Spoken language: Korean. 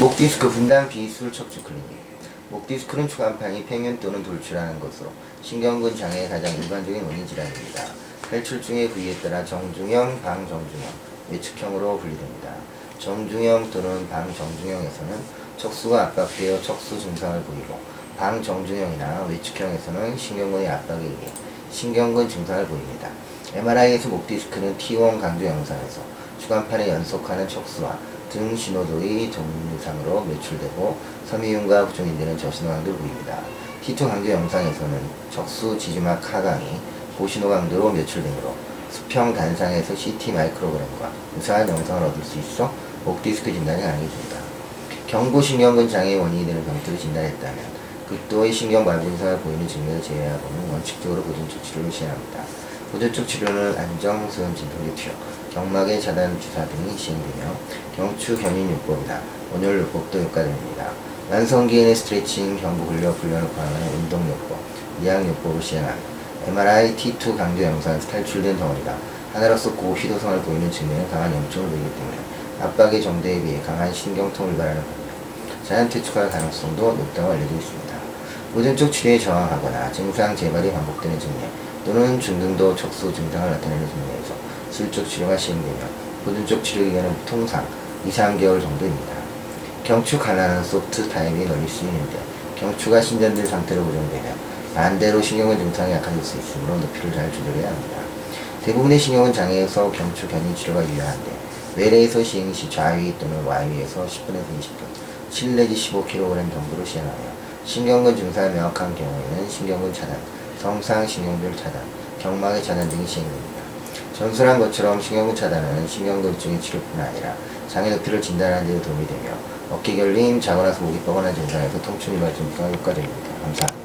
목 디스크 분당 비술 척추 클리닉. 목 디스크는 추간판이 팽현 또는 돌출하는 것으로 신경근 장애의 가장 일반적인 원인 질환입니다. 혈출중의 부위에 따라 정중형, 방정중형, 외측형으로 분리됩니다. 정중형 또는 방정중형에서는 척수가 압박되어 척수 증상을 보이고 방정중형이나 외측형에서는 신경근의 압박에 의해 신경근 증상을 보입니다. MRI에서 목 디스크는 T1 강조 영상에서 주간판에 연속하는 척수와 등 신호도의 정상으로 매출되고 섬유윤과 부종인되는 저신호강도를 보입니다. T2 강조 영상에서는 척수 지지막 하강이 고신호 강도로 매출되므로 수평 단상에서 CT 마이크로그램과 유사한 영상을 얻을 수 있어 목 디스크 진단이 가능해집니다. 경부신경근 장애의 원인이 되는 병들을 진단했다면 극도의 신경발부 증상을 보이는 증명을 제외하고는 원칙적으로 보존적 치료를 시행합니다. 보존적 치료는 안정, 소염, 진통제 투여, 경막의 차단 주사 등이 시행되며 경추 견인 요법이나 온열 요법도 효과됩니다. 만성기인의 스트레칭, 경부 근력 훈련을 포함한 운동 요법, 이양 요법을 시행하며 MRI T2 강조 영상에서 탈출된 덩어리가 하나로서 고휘도성을 보이는 증명에 강한 염증을 보이기 때문에 압박의 정도에 비해 강한 신경통을 유발하는 반면 자연 퇴출할 가능성도 높다고 알려져 있습니다. 보존적 치료에 저항하거나 증상 재발이 반복되는 증례 또는 중등도 척수 증상을 나타내는 증례에서 술적 치료가 시행되며 보존적 치료 기간은 통상 2, 3개월 정도입니다. 경추 갈라는 소프트 타입이 널리 쓰이는데 경추가 신전된 상태로 고정되면 반대로 신경은 증상이 약해질 수 있으므로 높이를 잘 조절해야 합니다. 대부분의 신경은 장애에서 경추 견인 치료가 유효한데 외래에서 시행 시 좌위 또는 와위에서 10분에서 20분, 7 내지 15kg 정도로 시행하며 신경근 증상이 명확한 경우에는 신경근 차단, 성상 신경줄 차단, 경막의 차단 등이 시행됩니다. 전술한 것처럼 신경근 차단은 신경근증의 치료뿐 아니라 장애 높이를 진단하는 데 도움이 되며 어깨 결림, 자고 나서 목이 뻐근한 증상에서 통증이 발전가 효과적입니다. 감사합니다.